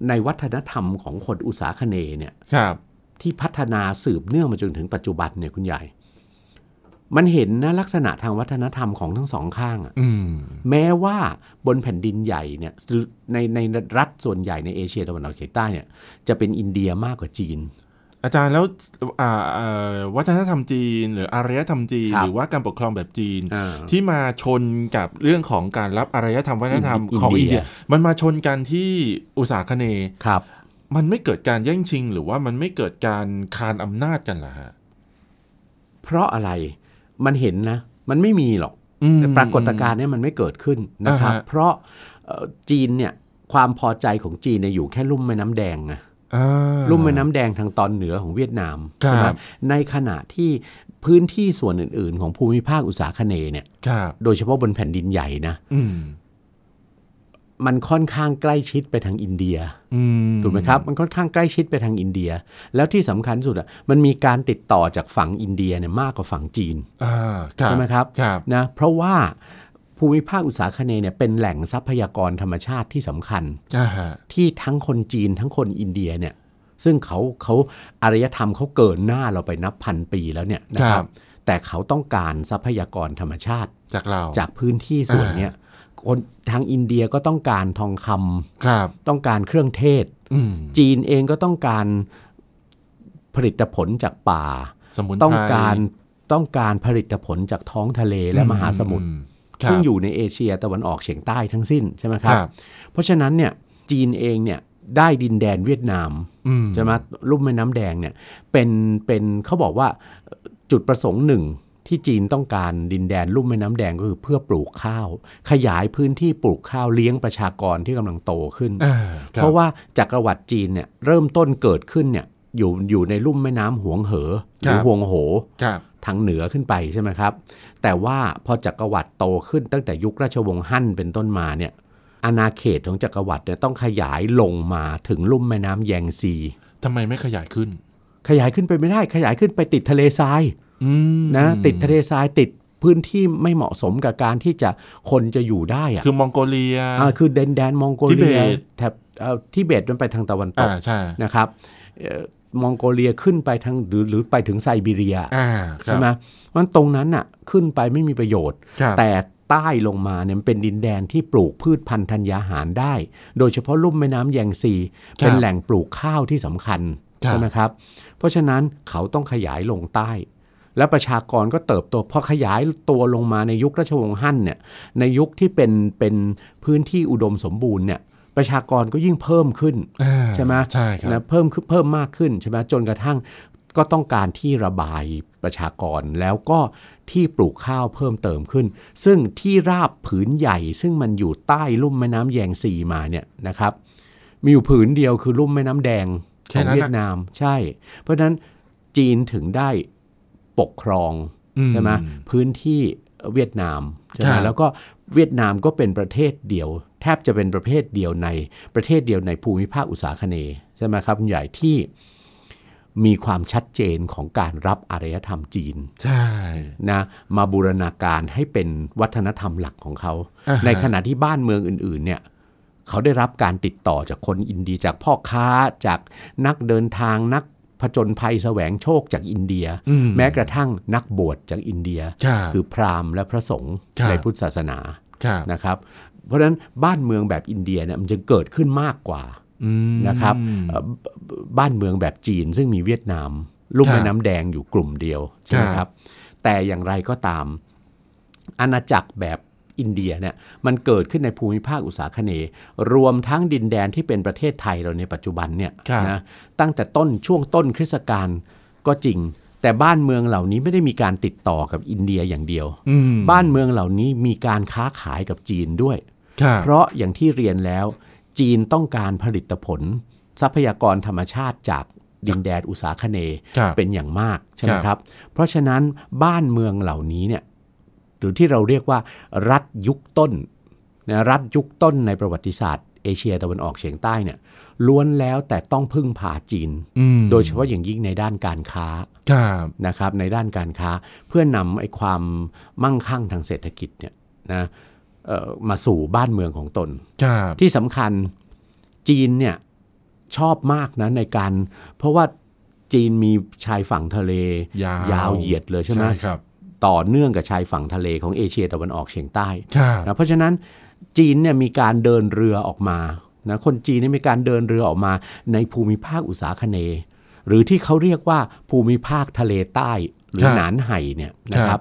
Speaker 2: ในวัฒนธรรมของคนอุตสาคเนย์เนี่ย
Speaker 1: ครับ
Speaker 2: ที่พัฒนาสืบเนื่องมาจนถึงปัจจุบันเนี่ยคุณใหญ่ มันเห็นนะลักษณะทางวัฒนธรรมของทั้งสองข้างอะ
Speaker 1: อืม
Speaker 2: แม้ว่าบนแผ่นดินใหญ่เนี่ยในในรัฐส่วนใหญ่ในเอเชียตะวันออกเฉียงใต้เนี่ยจะเป็นอินเดียมากกว่าจีน
Speaker 1: อาจารย์แล้วอ่าเอ่อวัฒนธรรมจีน หรืออารยธรรมจีน
Speaker 2: ครับ
Speaker 1: หรือว่าการปกครองแบบจีน
Speaker 2: อ่า
Speaker 1: ที่มาชนกับเรื่องของการรับอารยธรรมวัฒนธรรม
Speaker 2: อิน
Speaker 1: ของอิน
Speaker 2: อินเดี
Speaker 1: เดีย
Speaker 2: ย
Speaker 1: มันมาชนกันที่อุตสาคเนย์
Speaker 2: ครับ
Speaker 1: มันไม่เกิดการแย่งชิง หรือว่ามันไม่เกิดการคานอำนาจกันเหรอฮะ
Speaker 2: เพราะอะไรมันเห็นนะ มันไม่มีหรอก
Speaker 1: อืม
Speaker 2: ปรากฏการณ์เนี้มันไม่เกิดขึ้นนะครับ
Speaker 1: อ่าฮะ
Speaker 2: เพราะเอ่อจีนเนี่ยความพอใจของจีนเนี่ยอยู่แค่ลุ่มแม่น้ำแดงไง
Speaker 1: อ่า
Speaker 2: ลุ่มแม่น้ำแดงทางตอนเหนือของเวียดนาม
Speaker 1: ครับ
Speaker 2: ใช่ไหมในขณะที่พื้นที่ส่วนอื่น ๆ ของภูมิภาคอุตสาคเนย์เนี่ย
Speaker 1: ครับ
Speaker 2: โดยเฉพาะบนแผ่นดินใหญ่นะ
Speaker 1: อืม
Speaker 2: มันค่อนข้างใกล้ชิดไปทางอินเดีย
Speaker 1: อืม
Speaker 2: ถูกไหมครับ มันค่อนข้างใกล้ชิดไปทางอินเดีย แล้วที่สำคัญที่สุดอะมันมีการติดต่อจากฝั่งอินเดียเนี่ยมากกว่าฝั่งจีน
Speaker 1: อ่าครับ
Speaker 2: ใช่ไหมครับ
Speaker 1: ครับ
Speaker 2: นะเพราะว่า ภูมิภาคอุตสาคเนย์เนี่ยเป็นแหล่งทรัพยากรธรรมชาติที่สำคัญ
Speaker 1: อ่าฮะ
Speaker 2: ที่ทั้งคนจีนทั้งคนอินเดียเนี่ยซึ่งเขาเขาอารยธรรมเขาเกินหน้าเราไปนับพันปีแล้วเนี่ยนะครับ แต่เขาต้องการทรัพยากรธรรมชาติ
Speaker 1: จากเรา
Speaker 2: จากพื้นที่ส่วนเนี้ยคนทางอินเดียก็ต้องการทองคำ
Speaker 1: ครับ
Speaker 2: ต้องการเครื่องเทศ
Speaker 1: อืม
Speaker 2: จีนเองก็ต้องการผลิตผลจากป่า
Speaker 1: สมุนไพร
Speaker 2: ต้องการต้องการผลิตผลจากท้องทะเลและมหาสมุทร
Speaker 1: อืครับ
Speaker 2: ซึ่งอยู่ในเอเชียตะวันออกเฉียงใต้ทั้งสิ้นใช่ไหมค
Speaker 1: ครับรับ
Speaker 2: เพราะฉะนั้นเนี่ยจีนเองเนี่ยได้ดินแดนเวียดนาม
Speaker 1: อืม
Speaker 2: ใช่ไหมลุ่มแม่น้ำแดงเนี่ยเป็นเป็นเขาบอกว่าจุดประสงค์หนึ่งที่จีนต้องการดินแดนลุ่มแม่น้ำแดงก็คือเพื่อปลูกข้าว ขยายพื้นที่ปลูกข้าวเลี้ยงประชากรที่กำลังโตขึ้น
Speaker 1: อ่าคบ
Speaker 2: เพราะว่าจักรวรรดิจีนเนี่ยเริ่มต้นเกิดขึ้นเนี่ยอยู่อยู่ในลุ่มแม่น้ำหวงเหอหรือ
Speaker 1: ครับ
Speaker 2: หวงโห
Speaker 1: ครับ
Speaker 2: ทางเหนือขึ้นไปใช่ไหมครับ แต่ว่าพอจักรวรรดิโตขึ้นตั้งแต่ยุคราชวงศ์ฮั่นเป็นต้นมาเนี่ยอาณาเขตของจักรวรรดิเนี่ยต้องขยายลงมาถึงลุ่มแม่น้ำแยงซี
Speaker 1: ทำไมไม่ขยายขึ้น
Speaker 2: ขยายขึ้นไปไม่ได้ ขยายขึ้นไปติดทะเลทราย
Speaker 1: อืม
Speaker 2: นะติดทะเลทรายติดพื้นที่ไม่เหมาะสมกับการที่จะคนจะอยู่ได้อะ
Speaker 1: คือมองโกเลีย
Speaker 2: อ่าคือแดนแดนมองโก
Speaker 1: ทิเบ
Speaker 2: เลีย
Speaker 1: ต
Speaker 2: แถบเอ่อทิเบตมันไปทางตะวันต
Speaker 1: อ่ากใช่
Speaker 2: นะครับเอ่อ มองโกเลียขึ้นไปทางหรือหรือไปถึงไซบีเรีย
Speaker 1: อ่าครับ
Speaker 2: ใช่ไหมมันตรงนั้นน่ะขึ้นไปไม่มีประโยชน์
Speaker 1: ครับ
Speaker 2: แต่ใต้ลงมาเนี่ยมันเป็นดินแดนที่ปลูกพืชพันธุ์ธัญญาหารได้ โดยเฉพาะลุ่มแม่น้ำแยงซี เป็นแหล่งปลูกข้าวที่สำคัญ
Speaker 1: ครับ
Speaker 2: ใช่ไหมครับ เพราะฉะนั้นเขาต้องขยายลงใต้ และประชากรก็เติบโตพอขยายตัวลงมาในยุคราชวงศ์ฮั่นเนี่ยในยุคที่เป็นเป็นพื้นที่อุดมสมบูรณ์เนี่ย ประชากรก็ยิ่งเพิ่มขึ้น
Speaker 1: อ่า
Speaker 2: ใช่ไหม
Speaker 1: ใช่ครับ
Speaker 2: นะเพิ่มขึ้นเพิ่มมากขึ้นใช่ไหมจนกระทั่งก็ต้องการที่ระบายประชากรแล้วก็ที่ปลูกข้าวเพิ่มเติมขึ้น ซึ่งที่ราบผืนใหญ่ ซึ่งมันอยู่ใต้ลุ่มแม่น้ำแยงซีมาเนี่ยนะครับ มีอยู่ผืนเดียวคือลุ่มแม่น้ำแดง
Speaker 1: แค่
Speaker 2: ของ
Speaker 1: นั้นน่ะ
Speaker 2: เวียดนามใช่ เพราะฉะนั้นจีนถึงได้ปกครอง
Speaker 1: อื
Speaker 2: ใช่ไหมพื้นที่ เวียดนามใช่ไหม
Speaker 1: ครับ
Speaker 2: แล้วก็เวียดนามก็เป็นประเทศเดียว แทบจะเป็นประเภทเดียวในประเทศเดียวในภูมิภาคอุตสาคเนย์ใช่ไหมครับคุณใหญ่ที่มีความชัดเจนของการรับอารยธรรมจีน
Speaker 1: ใช่
Speaker 2: นะมาบูรณาการให้เป็นวัฒนธรรมหลักของเขา
Speaker 1: อ่าฮะ
Speaker 2: ในขณะที่บ้านเมืองอื่น ๆ เนี่ยเขาได้รับการติดต่อจากคนอินเดียจากพ่อค้าจากนักเดินทางนัก ผจญภัยแสวงโชคจากอินเดีย
Speaker 1: อื
Speaker 2: แม้กระทั่งนักบวชจากอินเดีย
Speaker 1: ครับ
Speaker 2: คือพราหมณ์และพระสงฆ์
Speaker 1: ครับ
Speaker 2: ในพุทธศาสนา
Speaker 1: ครับ
Speaker 2: นะครับ เพราะฉะนั้นบ้านเมืองแบบอินเดียเนี่ยมันจะเกิดขึ้นมากกว่า
Speaker 1: อืม
Speaker 2: นะครับเอ่อบ้บ้านเมืองแบบจีนซึ่งมีเวียดนามลุ่ม
Speaker 1: ครับ
Speaker 2: แม่น้ำแดงอยู่กลุ่มเดียวใช่ไหม
Speaker 1: ครับ
Speaker 2: ครับแต่อย่างไรก็ตาม อาณาจักรแบบ อินเดียเนี่ยมันเกิดขึ้นในภูมิภาคอุตสาคเนย์รวมทั้งดินแดนที่เป็นประเทศไทยเราในปัจจุบันเนี่ย
Speaker 1: ครับ
Speaker 2: นะตั้งแต่ต้นช่วงต้นคริสตกาลก็จริง แต่บ้านเมืองเหล่านี้ไม่ได้มีการติดต่อกับอินเดียอย่างเดียว
Speaker 1: อืม
Speaker 2: บ้านเมืองเหล่านี้มีการค้าขายกับจีนด้วย
Speaker 1: ครับ
Speaker 2: เพราะอย่างที่เรียนแล้ว จีนต้องการผลิตผล ทรัพยากรธรรมชาติจากดินแดนอุตสาคเนย์
Speaker 1: ครับ
Speaker 2: เป็นอย่างมากใช่ไหม
Speaker 1: ครับ
Speaker 2: ครับ เพราะฉะนั้นบ้านเมืองเหล่านี้เนี่ย หรือที่เราเรียกว่ารัฐยุคต้นนะรัฐยุคต้นในประวัติศาสตร์เอเชียตะวันออกเฉียงใต้เนี่ยล้วนแล้วแต่ต้องพึ่งพาจีน
Speaker 1: อืม
Speaker 2: โดยเฉพาะอย่างยิ่งในด้านการค้า
Speaker 1: ครับ
Speaker 2: นะครับในด้านการค้าเพื่อนำไอ้ความมั่งคั่งทางเศรษฐกิจเนี่ยนะเอ่อมาสู่บ้านเมืองของตน
Speaker 1: ครับ
Speaker 2: ที่สำคัญจีนเนี่ยชอบมากนะในการ เพราะว่าจีนมีชายฝั่งทะเล
Speaker 1: ยาว
Speaker 2: เหยียดเลยใช่ไหม
Speaker 1: ครับ
Speaker 2: ต่อเนื่องกับชายฝั่งทะเลของเอเชียตะวันออกเฉียงใต้
Speaker 1: ครับ
Speaker 2: นะเพราะฉะนั้นจีนเนี่ยมีการเดินเรือออกมานะคนจีนเนี่ยมีการเดินเรือออกมาในภูมิภาคอุตสาคเนย์หรือที่เขาเรียกว่าภูมิภาคทะเลใต้หรือหนานไห่เนี่ยนะครับ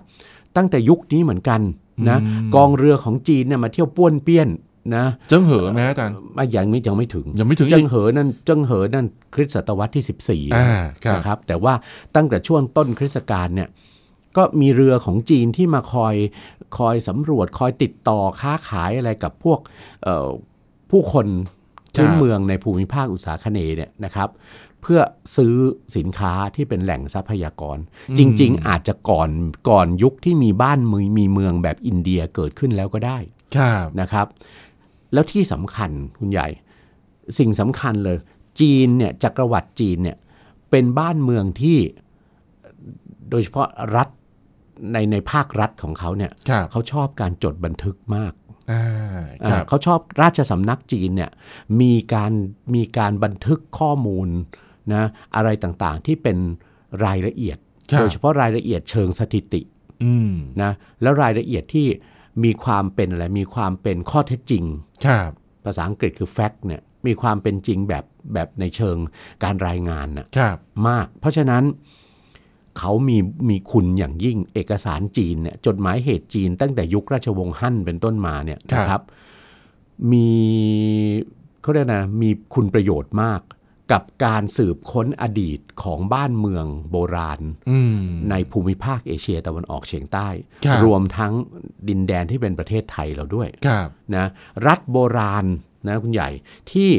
Speaker 2: ตั้งแต่ยุคนี้เหมือนกันนะกองเรือของจีนเนี่ยมาเที่ยวป้วนเปี้ยนนะ
Speaker 1: เจิ้งเหอไหมอาจารย์
Speaker 2: อะยังไม่ยังไม่ถึง
Speaker 1: ยังไม่ถึง
Speaker 2: เจิ้
Speaker 1: อี
Speaker 2: ง
Speaker 1: ก
Speaker 2: เหอนั่นเจิ้งเหอนั่นคริสตศตวรรษที่
Speaker 1: อ่า
Speaker 2: 14
Speaker 1: ครับ
Speaker 2: นะครับแต่ว่าตั้งแต่ช่วงต้นคริสตกาลเนี่ย ก็มีเรือของจีนที่มาคอยคอยสำรวจคอยติดต่อค้าขายอะไรกับพวกเอ่อผู้คนพื้นเมืองในภูมิภาคอุตสาคเนย์เนี่ยนะครับ เพื่อซื้อสินค้าที่เป็นแหล่งทรัพยากร จริง ๆ อาจจะก่อนก่อนยุคที่มีบ้านเมืองมีเมืองแบบอินเดียเกิดขึ้นแล้วก็ได้
Speaker 1: ครับ
Speaker 2: นะครับ แล้วที่สำคัญคุณใหญ่ สิ่งสำคัญเลย จีนเนี่ยจักรวรรดิจีนเนี่ยเป็นบ้านเมืองที่โดยเฉพาะรัฐ ในในภาครัฐของเขาเนี่ย
Speaker 1: ครับ
Speaker 2: เขาชอบการจดบันทึกมาก
Speaker 1: อ่าค
Speaker 2: อ่า
Speaker 1: รับ
Speaker 2: เขาชอบราชสำนักจีนเนี่ยมีการมีการบันทึกข้อมูลนะอะไรต่างๆที่เป็นรายละเอียด
Speaker 1: ครับ
Speaker 2: โดยเฉพาะรายละเอียดเชิงสถิติ
Speaker 1: อืม
Speaker 2: นะแล้วรายละเอียดที่มีความเป็นอะไรมีความเป็นข้อเท็จจริง
Speaker 1: ครับ
Speaker 2: ภาษาอังกฤษคือ fact เนี่ยมีความเป็นจริงแบบแบบในเชิงการรายงานน่ะ
Speaker 1: ครับ
Speaker 2: มาก เพราะฉะนั้น เขามีมีคุณอย่างยิ่งเอกสารจีนเนี่ยจดหมายเหตุจีนตั้งแต่ยุคราชวงศ์ฮั่นเป็นต้นมาเนี่ยนะครับ มีเขาเรียกนะมีคุณประโยชน์มากกับการสืบค้นอดีตของบ้านเมืองโบราณ
Speaker 1: อืม
Speaker 2: ในภูมิภาคเอเชียตะวันออกเฉียงใต้
Speaker 1: ครับ
Speaker 2: รวมทั้งดินแดนที่เป็นประเทศไทยเราด้วย
Speaker 1: ครับ
Speaker 2: นะรัฐโบราณนะคุณใหญ่ที่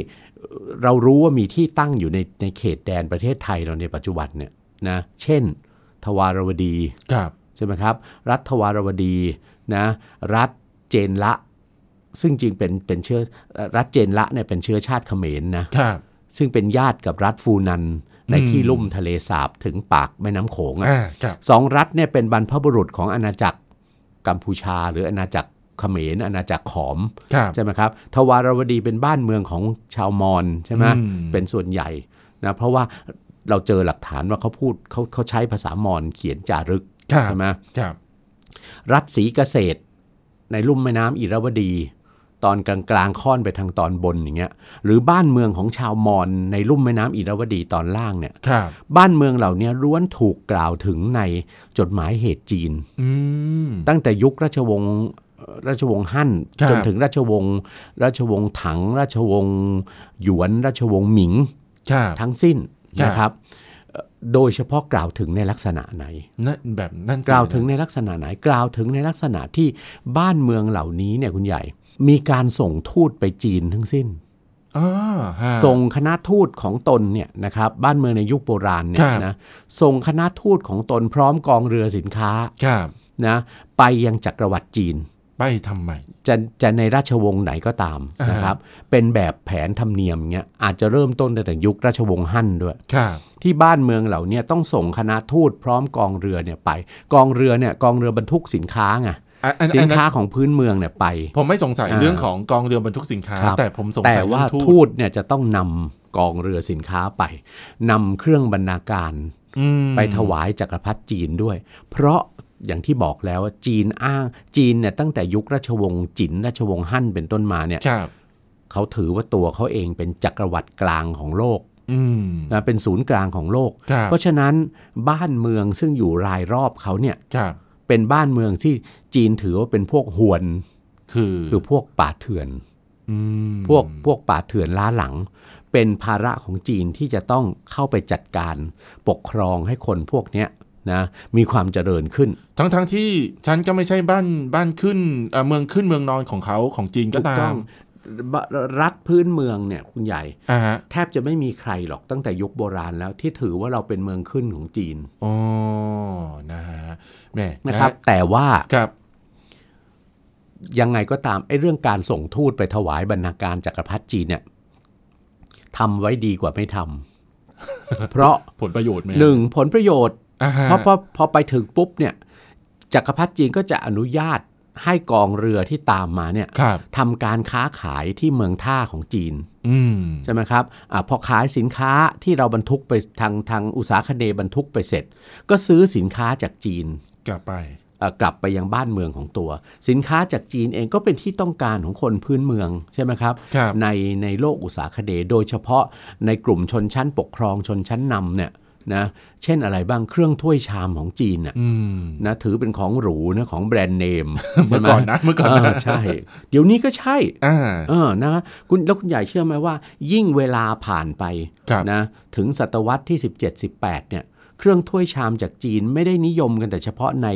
Speaker 2: เรารู้ว่ามีที่ตั้งอยู่ในในเขตแดนประเทศไทยเราในปัจจุบันเนี่ยนะเช่น ทวารวดี
Speaker 1: ครับ
Speaker 2: ใช่ไหมครับ รัฐทวารวดีนะรัฐเจนละ ซึ่งจริงเป็นเป็นเชื้อเอ่อรัฐเจนละเนี่ยเป็นเชื้อชาติเขมรนะครับซึ่งเป็นญาติกับรัฐฟูนันในที่ลุ่มทะเลสาบถึงปากแม่น้ำโขงอะ
Speaker 1: อ่าครับ
Speaker 2: สองรัฐเนี่ยเป็นบรรพบุรุษของอาณาจักรกัมพูชา หรืออาณาจักรเขมรอาณาจักรขอม
Speaker 1: ครับ
Speaker 2: ใช่ไหมครับทวารวดีเป็นบ้านเมืองของชาวมอญใช่ไหม
Speaker 1: อืม
Speaker 2: เป็นส่วนใหญ่นะเพราะว่า เราเจอหลักฐานว่าเขาพูดเขาเขาใช้ภาษามอญเขียนจารึก
Speaker 1: ครับ
Speaker 2: ใช่ไหม
Speaker 1: ครับ
Speaker 2: รัฐศรีเกษตร ในลุ่มแม่น้ำอิระวดี ตอนกลางกลางๆค่อนไปทางตอนบนอย่างเงี้ย หรือบ้านเมืองของชาวมอญในลุ่มแม่น้ำอิระวดีตอนล่างเนี่ย
Speaker 1: ครับ
Speaker 2: บ้านเมืองเหล่านี้ล้วนถูกกล่าวถึงในจดหมายเหตุจีน
Speaker 1: อืม
Speaker 2: ตั้งแต่ยุคราชวงศ์เอ่อราชวงศ์ฮั่น
Speaker 1: ครับ
Speaker 2: จนถึงราชวงศ์ราชวงศ์ถัง ราชวงศ์หยวน ราชวงศ์หมิง
Speaker 1: ครับ
Speaker 2: ทั้งสิ้น
Speaker 1: ครับ
Speaker 2: นะครับเอ่อโดยเฉพาะกล่าวถึงในลักษณะไหน
Speaker 1: นั่นแบบนั่นสิ
Speaker 2: กล่าวถึงในลักษณะไหนกล่าวถึงในลักษณะที่บ้านเมืองเหล่านี้เนี่ยคุณใหญ่ มีการส่งทูตไปจีนทั้งสิ้น
Speaker 1: อ่าฮะ
Speaker 2: ส่งคณะทูตของตนเนี่ยนะครับบ้านเมืองในยุคโบราณเนี่
Speaker 1: ค
Speaker 2: ย
Speaker 1: รับ
Speaker 2: นะส่งคณะทูตของตนพร้อมกองเรือสินค้า
Speaker 1: ครับ
Speaker 2: นะไปยังจักรวรรดิจีน
Speaker 1: ไปทำไม
Speaker 2: จะจะในราชวงศ์ไหนก็ตาม
Speaker 1: อ่าฮะ
Speaker 2: นะครับ เป็นแบบแผนธรรมเนียมเงี้ยอาจจะเริ่มต้นตั้งแต่ยุคราชวงศ์ฮั่นด้วย
Speaker 1: ครับ
Speaker 2: ที่บ้านเมืองเหล่าเนี้ต้องส่งคณะทูตพร้อมกองเรือเนี่ยไป กองเรือเนี่ยกองเรือบรรทุกสินค้าไง
Speaker 1: อะอัน
Speaker 2: สิน
Speaker 1: อันนั้น
Speaker 2: ค้าของพื้นเมืองเนี่ยไป
Speaker 1: ผมไม่สงสัย
Speaker 2: อ่า
Speaker 1: เรื่องของกองเรือบรรทุกสินค้า
Speaker 2: ครับ
Speaker 1: แต่ผมสง
Speaker 2: แต่
Speaker 1: สัยเรื่
Speaker 2: ว่า
Speaker 1: องทู
Speaker 2: ทู
Speaker 1: ต
Speaker 2: ตเนี่ยจะต้องนำกองเรือสินค้าไปนำเครื่องบรรณาการ
Speaker 1: อืม
Speaker 2: ไปถวายจักรพรรดิจีนด้วย เพราะ อย่างที่บอกแล้วว่าจีนอ้างจีนเนี่ยตั้งแต่ยุคราชวงศ์จินราชวงศ์ฮั่นเป็นต้นมาเนี่ย
Speaker 1: ครับ
Speaker 2: เขาถือว่าตัวเขาเองเป็นจักรวรรดิกลางของโลก
Speaker 1: อืม
Speaker 2: นะเป็นศูนย์กลางของโลก
Speaker 1: ครับ
Speaker 2: เพราะฉะนั้นบ้านเมืองซึ่งอยู่รายรอบเขาเนี่ย
Speaker 1: ครับ
Speaker 2: เป็นบ้านเมืองที่จีนถือว่าเป็นพวกหวน
Speaker 1: คือ
Speaker 2: คือพวกป่าเถื่อน
Speaker 1: อืม
Speaker 2: พวกพวกป่าเถื่อนล้าหลัง เป็นภาระของจีนที่จะต้องเข้าไปจัดการปกครองให้คนพวกเนี้ย นะมีความเจริญขึ้น
Speaker 1: ทั้งทั้งที่ฉันก็ไม่ใช่บ้านบ้านขึ้นเอ่อเมืองขึ้นเมืองนอนของเขาของจีนก็
Speaker 2: ถูก
Speaker 1: ตา
Speaker 2: ต้อ
Speaker 1: ม
Speaker 2: งบรัฐพื้นเมืองเนี่ยคุณใหญ่
Speaker 1: อ่าฮะ
Speaker 2: แทบจะไม่มีใครหรอกตั้งแต่ยุคโบราณแล้วที่ถือว่าเราเป็นเมืองขึ้นของจีน
Speaker 1: อ๋อนะฮะแหม่
Speaker 2: นะครับ แต่ว่า
Speaker 1: ครับ
Speaker 2: ยังไงก็ตามไอ้เรื่องการส่งทูตไปถวายบรรณาการจักรพรรดิจีนเนี่ยทำไว้ดีกว่าไม่ทำเพราะ
Speaker 1: ผลประโยชน์ไหม
Speaker 2: หนึ่งผลประโยชน์
Speaker 1: อ่าฮะ
Speaker 2: เพราะพอพอไปถึงปุ๊บเนี่ยจักรพรรดิจีนก็จะอนุญาตให้กองเรือที่ตามมาเนี่ย
Speaker 1: ครับ
Speaker 2: ทำการค้าขายที่เมืองท่าของจีน
Speaker 1: อืม
Speaker 2: ใช่ไหมครับอาพอขายสินค้าที่เราบรรทุกไปทางทางอุตสาคเนย์บรรทุกไปเสร็จ ก็ซื้อสินค้าจากจีน
Speaker 1: กลับไป
Speaker 2: เอ่อกลับไปยังบ้านเมืองของตัว สินค้าจากจีนเองก็เป็นที่ต้องการของคนพื้นเมืองใช่ไหมครับ
Speaker 1: ครับ
Speaker 2: ในในโลกอุตสาคเนย์โดยเฉพาะในกลุ่มชนชั้นปกครองชนชั้นนำเนี่ย นะเช่นอะไรบ้างเครื่องถ้วยชามของจีนน่ะ
Speaker 1: อืม
Speaker 2: นะถือเป็นของหรูนะของแบรนด์เนม
Speaker 1: เมื่อก่อนนะเมื่อก่อนนะ
Speaker 2: ใช่ เดี๋ยวนี้ก็ใช่
Speaker 1: อ่า
Speaker 2: เออนะคุณแล้วคุณใหญ่เชื่อไหมว่า ยิ่งเวลาผ่านไป
Speaker 1: ครับ
Speaker 2: นะถึงศตวรรษที่ 17-18เนี่ยเครื่องถ้วยชามจากจีนไม่ได้นิยมกันแต่เฉพาะใน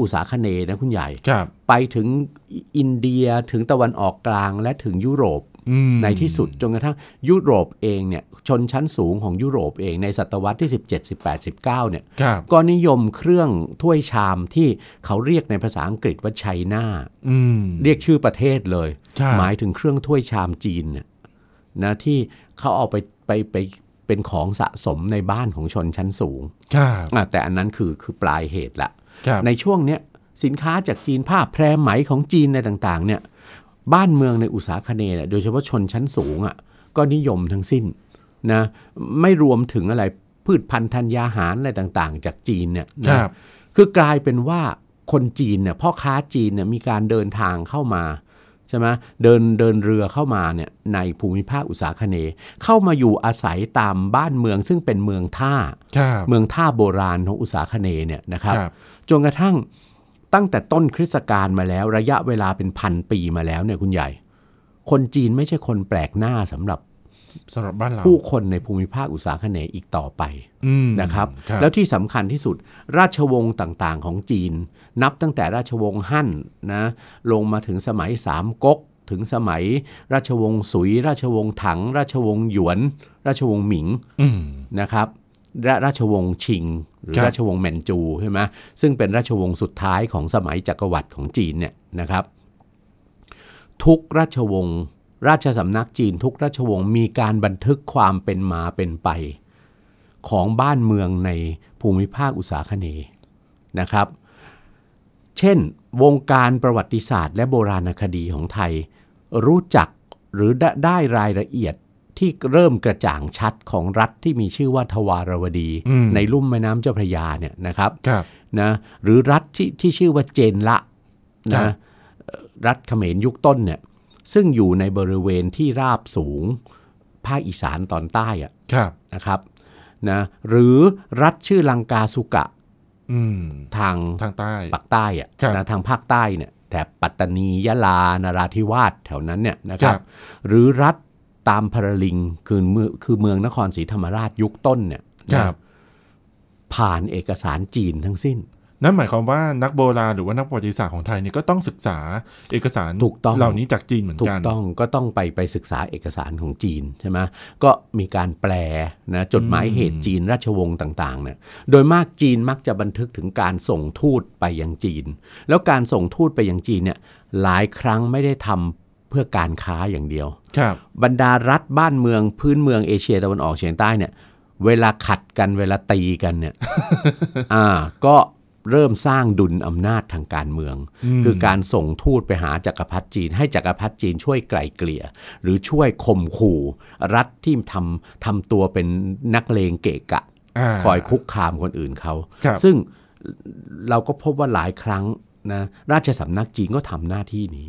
Speaker 2: อุตสาคเนย์นะคุณใหญ่
Speaker 1: ครับ
Speaker 2: ไปถึงอินเดียถึงตะวันออกกลางและถึงยุโรป
Speaker 1: อืม
Speaker 2: ในที่สุดจนกระทั่งยุโรปเองเนี่ยชนชั้นสูงของยุโรปเองในศตวรรษที่ 17 18 19เนี่ย
Speaker 1: ครับ
Speaker 2: ก็นิยมเครื่องถ้วยชามที่เขาเรียกในภาษาอังกฤษว่าไชน่า
Speaker 1: อืม
Speaker 2: เรียกชื่อประเทศเลย
Speaker 1: ครับ
Speaker 2: หมายถึงเครื่องถ้วยชามจีนเนี่ยนะที่เขาเอาไปไปไปเป็นของสะสมในบ้านของชนชั้นสูง
Speaker 1: ครับ
Speaker 2: อะแต่อันนั้นคือคือปลายเหตุละ
Speaker 1: ครับ
Speaker 2: ในช่วงเนี้ยสินค้าจากจีนผ้าแพรไหมของจีนในต่างๆเนี่ย บ้านเมืองในอุตสาคเนย์เนี่ยโดยเฉพาะชนชั้นสูงอะก็นิยมทั้งสิ้นนะไม่รวมถึงอะไรพืชพันธุ์ธัญญาหารอะไรต่างๆ จากจีนเนี่ย
Speaker 1: ค
Speaker 2: นะ
Speaker 1: รับ
Speaker 2: คือกลายเป็นว่าคนจีนเนี่ยพ่อค้าจีนเนี่ยมีการเดินทางเข้ามาใช่ไหมเดินเดินเรือเข้ามาเนี่ยในภูมิภาคอุตสาคเนย์เข้ามาอยู่อาศัยตามบ้านเมืองซึ่งเป็นเมืองท่า
Speaker 1: ครับ
Speaker 2: เมืองท่าโบราณของอุตสาคเนย์เนี่ยนะครับ
Speaker 1: ครับ
Speaker 2: จนกระทั่ง ตั้งแต่ต้นคริสตกาลมาแล้วระยะเวลาเป็นพันปีมาแล้วเนี่ยคุณใหญ่ คนจีนไม่ใช่คนแปลกหน้าสำหรับ
Speaker 1: สำหรับบ้านเรา
Speaker 2: ผู้คนในภูมิภาคอุตสาคเนย์อีกต่อไป
Speaker 1: อืม
Speaker 2: นะครับ
Speaker 1: ครับ
Speaker 2: แล้วที่สำคัญที่สุดราชวงศ์ต่างๆ ของจีน นับตั้งแต่ราชวงศ์ฮั่นนะลงมาถึงสมัยสามก๊กถึงสมัยราชวงศ์สุย ราชวงศ์ถัง ราชวงศ์หยวน ราชวงศ์หมิง
Speaker 1: อืม
Speaker 2: นะครับและ ราชวงศ์ชิง หรือ
Speaker 1: ครับ
Speaker 2: ราชวงศ์แมนจูใช่ไหมซึ่งเป็นราชวงศ์สุดท้ายของสมัยจักรวรรดิของจีนเนี่ยนะครับ ทุกราชวงศ์ราชสำนักจีน ทุกราชวงศ์มีการบันทึกความเป็นมาเป็นไป ของบ้านเมืองในภูมิภาคอุตสาคเนย์นะครับ เช่น วงการประวัติศาสตร์ และโบราณคดีของไทย รู้จักหรือได้ได้รายละเอียด ที่เริ่มกระจ่างชัดของรัฐที่มีชื่อว่าทวารวดี
Speaker 1: อืม
Speaker 2: ในลุ่มแม่น้ำเจ้าพระยาเนี่ยนะครับ
Speaker 1: ครับ
Speaker 2: นะหรือรัฐที่ที่ชื่อว่าเจนละ
Speaker 1: ครั
Speaker 2: นะ
Speaker 1: บ
Speaker 2: เอ่อรัฐเขมรยุคต้นเนี่ยซึ่งอยู่ในบริเวณที่ราบสูงภาคอีสานตอนใต้อะ
Speaker 1: ครับ
Speaker 2: นะครับนะหรือรัฐชื่อลังกาสุกะ
Speaker 1: อืม
Speaker 2: ทาง
Speaker 1: ทางใต้
Speaker 2: ปากใต้อะ
Speaker 1: ครับ
Speaker 2: นะทางภาคใต้เนี่ยแถบปัตตานียะลานราธิวาสแถวนั้นเนี่ยนะครั
Speaker 1: ครับบ
Speaker 2: หรือรัฐ ตามพระลิงคือเมืองคือเมืองนครศรีธรรมราชยุคต้นเนี่ย
Speaker 1: ค
Speaker 2: นะ
Speaker 1: รับ
Speaker 2: ผ่านเอกสารจีนทั้งสิ้น
Speaker 1: นั่นหมายความว่านักโบราณหรือว่านักประวัติศาสตร์ของไทยเนี่ยก็ต้องศึกษาเอกสาร
Speaker 2: ถูกต้อง
Speaker 1: เหล่านี้จากจีนเหมือน
Speaker 2: ถู
Speaker 1: กั
Speaker 2: ก
Speaker 1: น
Speaker 2: ต้องก็ต้องไปไปศึกษาเอกสารของจีนใช่ไหมก็มีการแปลนะจดหมายเหตุจีนราชวงศ์ต่างๆเนี่ยโดยมากจีนมักจะบันทึกถึงการส่งทูตไปยังจีน แล้วการส่งทูตไปยังจีนเนี่ยหลายครั้งไม่ได้ทำเพื่อการค้าอย่างเดียว
Speaker 1: ครับ
Speaker 2: บรรดารัฐบ้านเมืองพื้นเมืองเอเชียตะวันออกเฉียงใต้เนี่ย เวลาขัดกันเวลาตีกันเนี่ย อ่า ก็เริ่มสร้างดุลอำนาจทางการเมือง คือการส่งทูตไปหาจักรพรรดิจีน ให้จักรพรรดิจีนช่วยไกล่เกลี่ย หรือช่วยข่มขู่ รัฐที่ทำทำตัวเป็นนักเลงเกะกะาคอยคุกคามคนอื่นเขา
Speaker 1: ครับ
Speaker 2: ซึ่งเราก็พบว่าหลายครั้งนะราชสำนักจีนก็ทำหน้าที่นี้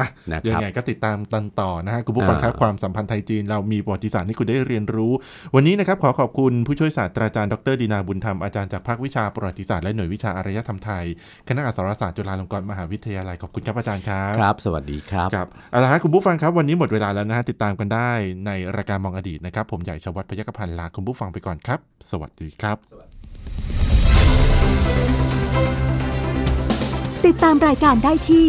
Speaker 1: อืมอะ
Speaker 2: นะครับ
Speaker 1: ยังไงก็ติดตามตันต่อนะฮะคุณผู้ฟังครับ
Speaker 2: อ่า
Speaker 1: ความสัมพันธ์ไทยจีนเรามีประวัติศาสตร์ให้คุณได้เรียนรู้ วันนี้นะครับขอขอบคุณผู้ช่วยศาสตราจารย์ดรดีนาบุญธรรมอาจารย์จากภาควิชาประวัติศาสตร์และหน่วยวิชาอารยธรรมไทยคณะอักษรศาสตร์จุฬาลงกรณ์มหาวิทยาลัยขอบคุณครับอาจารย์ครับ
Speaker 2: ครับ สวัสดีครับ
Speaker 1: ครับเอาละฮะคุณผู้ฟังครับวันนี้หมดเวลาแล้วนะฮะติดตามกันได้ในรายการมองอดีตนะครับผมใหญ่ชวัฒน์พยัคฆพันธ์ลาคุณผู้ฟังไปก่อนครับ สวัสดีครับ
Speaker 3: ติดตามรายการได้ที่